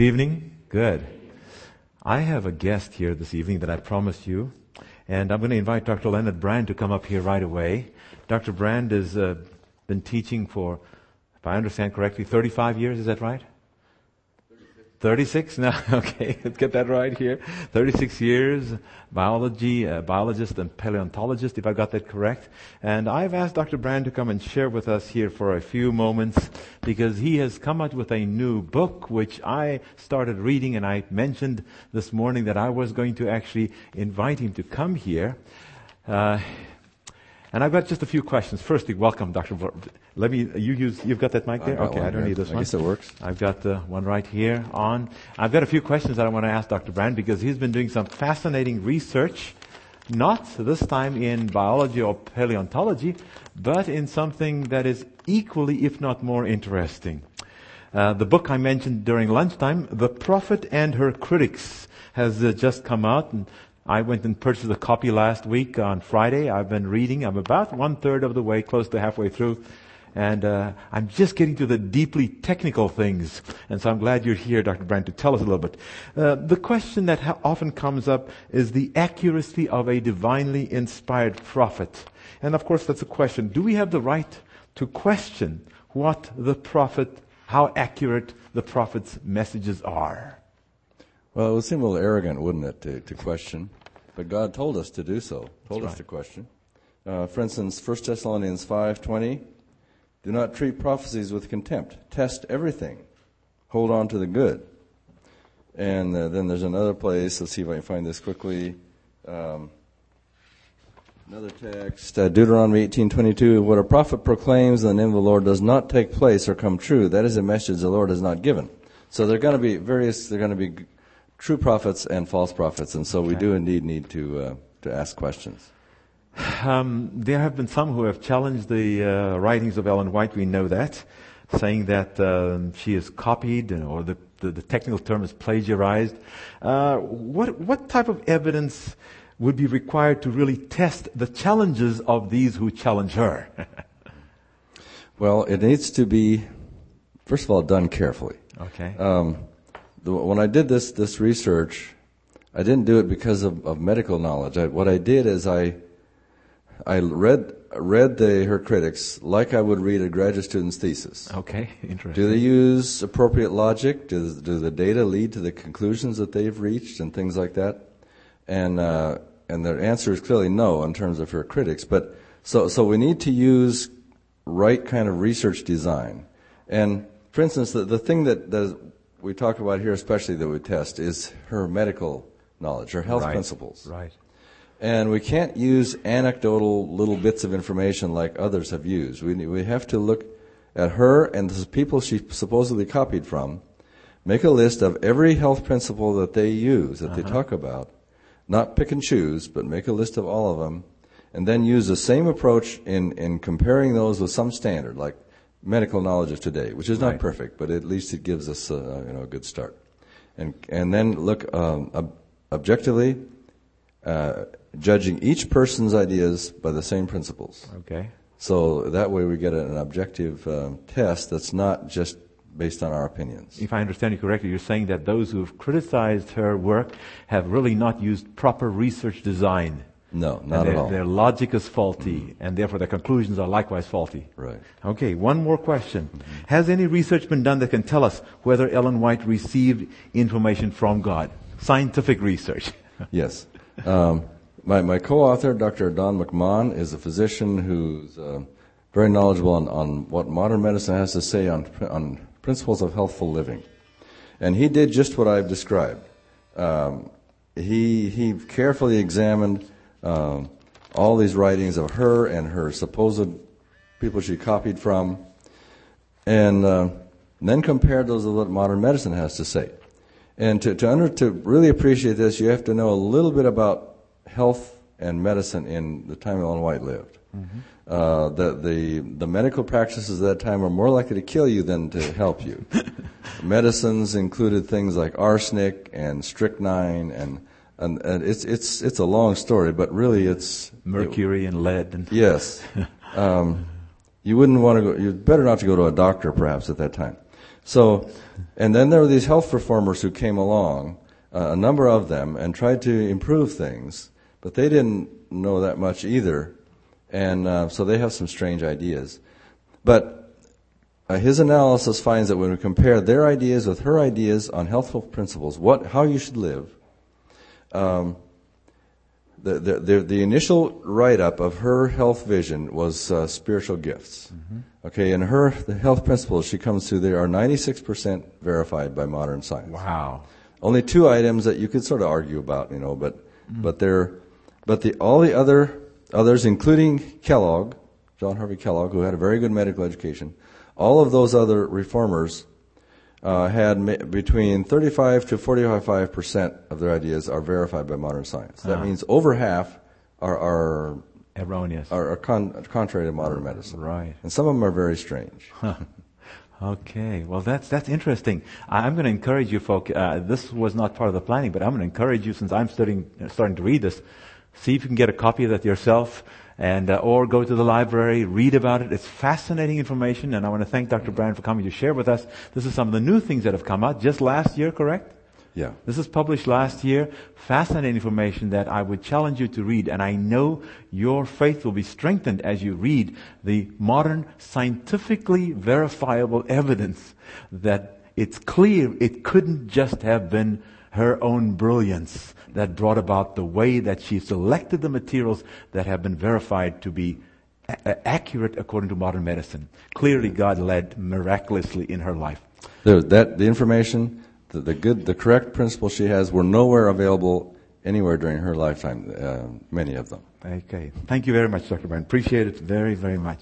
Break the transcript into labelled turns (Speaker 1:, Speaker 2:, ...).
Speaker 1: Good evening. Good. I have a guest here this evening that I promised you, and I'm going to invite Dr. Leonard Brand to come up here right away. Dr. Brand has uh, been teaching for, if I understand correctly, 35 years. Is that right? 36 now okay let's get that right here. 36 years biology uh, biologist and paleontologist if i got that correct. And i've asked dr brand to come and share with us here for a few moments because he has come out with a new book which i started reading and i mentioned this morning that i was going to actually invite him to come here. Uh, and I've got just a few questions. Firstly, welcome, Dr. Let me, you use, you've got that mic there? Okay, I don't
Speaker 2: here.
Speaker 1: need this
Speaker 2: I
Speaker 1: one.
Speaker 2: guess it works.
Speaker 1: I've got uh, one right here on. I've got a few questions that I want to ask Dr. Brand because he's been doing some fascinating research, not this time in biology or paleontology, but in something that is equally, if not more interesting. Uh, the book I mentioned during lunchtime, The Prophet and Her Critics, has uh, just come out, and I went and purchased a copy last week on Friday. I've been reading. I'm about one third of the way, close to halfway through. And uh, I'm just getting to the deeply technical things. And so I'm glad you're here, Dr. Brand, to tell us a little bit. Uh, the question that ha- often comes up is the accuracy of a divinely inspired prophet. And of course, that's a question. Do we have the right to question what the prophet, how accurate the prophet's messages are?
Speaker 2: Well, it would seem a little arrogant, wouldn't it, to, to question? But God told us to do so. Told
Speaker 1: That's
Speaker 2: us
Speaker 1: right.
Speaker 2: to question. Uh, for instance, 1 Thessalonians 5.20, Do not treat prophecies with contempt. Test everything. Hold on to the good. And uh, then there's another place, let's see if I can find this quickly. Um, another text, uh, Deuteronomy 18.22, What a prophet proclaims in the name of the Lord does not take place or come true. That is a message the Lord has not given. So there are going to be various, there are going to be true prophets and false prophets, and so we
Speaker 1: Okay.
Speaker 2: do indeed need to, uh, to ask questions.
Speaker 1: Um, there have been some who have challenged the uh, writings of Ellen White. We know that, saying that um, she is copied, uh, or the, the, the technical term is plagiarized. Uh, what what type of evidence would be required to really test the challenges of these who challenge her?
Speaker 2: Well, it needs to be, first of all, done carefully.
Speaker 1: okay.
Speaker 2: Um, the, when I did this this research, I didn't do it because of, of medical knowledge. I, what I did is I I read read the, her critics like I would read a graduate student's thesis.
Speaker 1: okay. Interesting.
Speaker 2: Do they use appropriate logic? Do, do the data lead to the conclusions that they've reached and things like that? And uh, and their answer is clearly no in terms of her critics. But so so we need to use right kind of research design. And for instance, the, the thing that, that we talk about here, especially that we test, is her medical knowledge, her health
Speaker 1: Right.
Speaker 2: principles.
Speaker 1: Right.
Speaker 2: And we can't use anecdotal little bits of information like others have used. We, we have to look at her and the people she supposedly copied from, make a list of every health principle that they use, that they uh-huh. talk about, not pick and choose, but make a list of all of them, and then use the same approach in, in comparing those with some standard, like medical knowledge of today, which is not
Speaker 1: Right.
Speaker 2: perfect, but at least it gives us a, you know, a good start. And, and then look um, ob- objectively, uh, judging each person's ideas by the same principles.
Speaker 1: Okay.
Speaker 2: So that way we get an objective um, test that's not just based on our opinions.
Speaker 1: If I understand you correctly, you're saying that those who have criticized her work have really not used proper research design.
Speaker 2: No, not at all.
Speaker 1: Their logic is faulty, and therefore their conclusions are likewise faulty. Okay, one more question. Has any research been done that can tell us whether Ellen White received information from God? Scientific research.
Speaker 2: Yes. Um, my, my co-author, Dr. Don McMahon, is a physician who's uh, very knowledgeable on, on what modern medicine has to say on, on principles of healthful living. And he did just what I've described. Um, he, he carefully examined um, all these writings of her and her supposed people she copied from, and uh, then compared those with what modern medicine has to say. And to, to, under, to really appreciate this, you have to know a little bit about health and medicine in the time Ellen White lived. Uh, the, the, the medical practices at that time were more likely to kill you than to help you. Medicines included things like arsenic and strychnine, and, and, and it's, it's, it's a long story, but really it's
Speaker 1: Mercury and lead. And
Speaker 2: Yes. Um, you wouldn't want to go, you'd better not to go to a doctor perhaps at that time. So, and then there were these health reformers who came along, uh, a number of them, and tried to improve things, but they didn't know that much either, and uh, so they have some strange ideas. But uh, his analysis finds that when we compare their ideas with her ideas on healthful principles, what how you should live, um, the, the, the, the, initial write up of her health vision was uh, spiritual gifts. Mm-hmm. Okay, and her the health principles she comes to there are 96% verified by modern science.
Speaker 1: Wow.
Speaker 2: Only two items that you could sort of argue about, you know, but mm. but they're but the all the other others, including Kellogg, John Harvey Kellogg, who had a very good medical education, all of those other reformers uh, had ma- between 35 to 45 percent of their ideas are verified by modern science. That uh-huh. means over half are, are
Speaker 1: erroneous,
Speaker 2: are, are con- contrary to modern medicine.
Speaker 1: Right.
Speaker 2: And some of them are very strange.
Speaker 1: Huh. Okay, well that's that's interesting. I'm going to encourage you, folk. Uh, this was not part of the planning, but I'm going to encourage you since I'm studying, starting to read this. See if you can get a copy of that yourself and uh, or go to the library, read about it. It's fascinating information, and I want to thank Dr. Brand for coming to share with us. This is some of the new things that have come out just last year, correct?
Speaker 2: Yeah.
Speaker 1: This is published last year. Fascinating information that I would challenge you to read, and I know your faith will be strengthened as you read the modern scientifically verifiable evidence that it's clear it couldn't just have been her own brilliance that brought about the way that she selected the materials that have been verified to be a- accurate according to modern medicine. Clearly, God led miraculously in her life.
Speaker 2: The, that, the information, the, the, good, the correct principles she has were nowhere available anywhere during her lifetime, uh, many of them.
Speaker 1: Okay. Thank you very much, Dr. Brand. Appreciate it very, very much.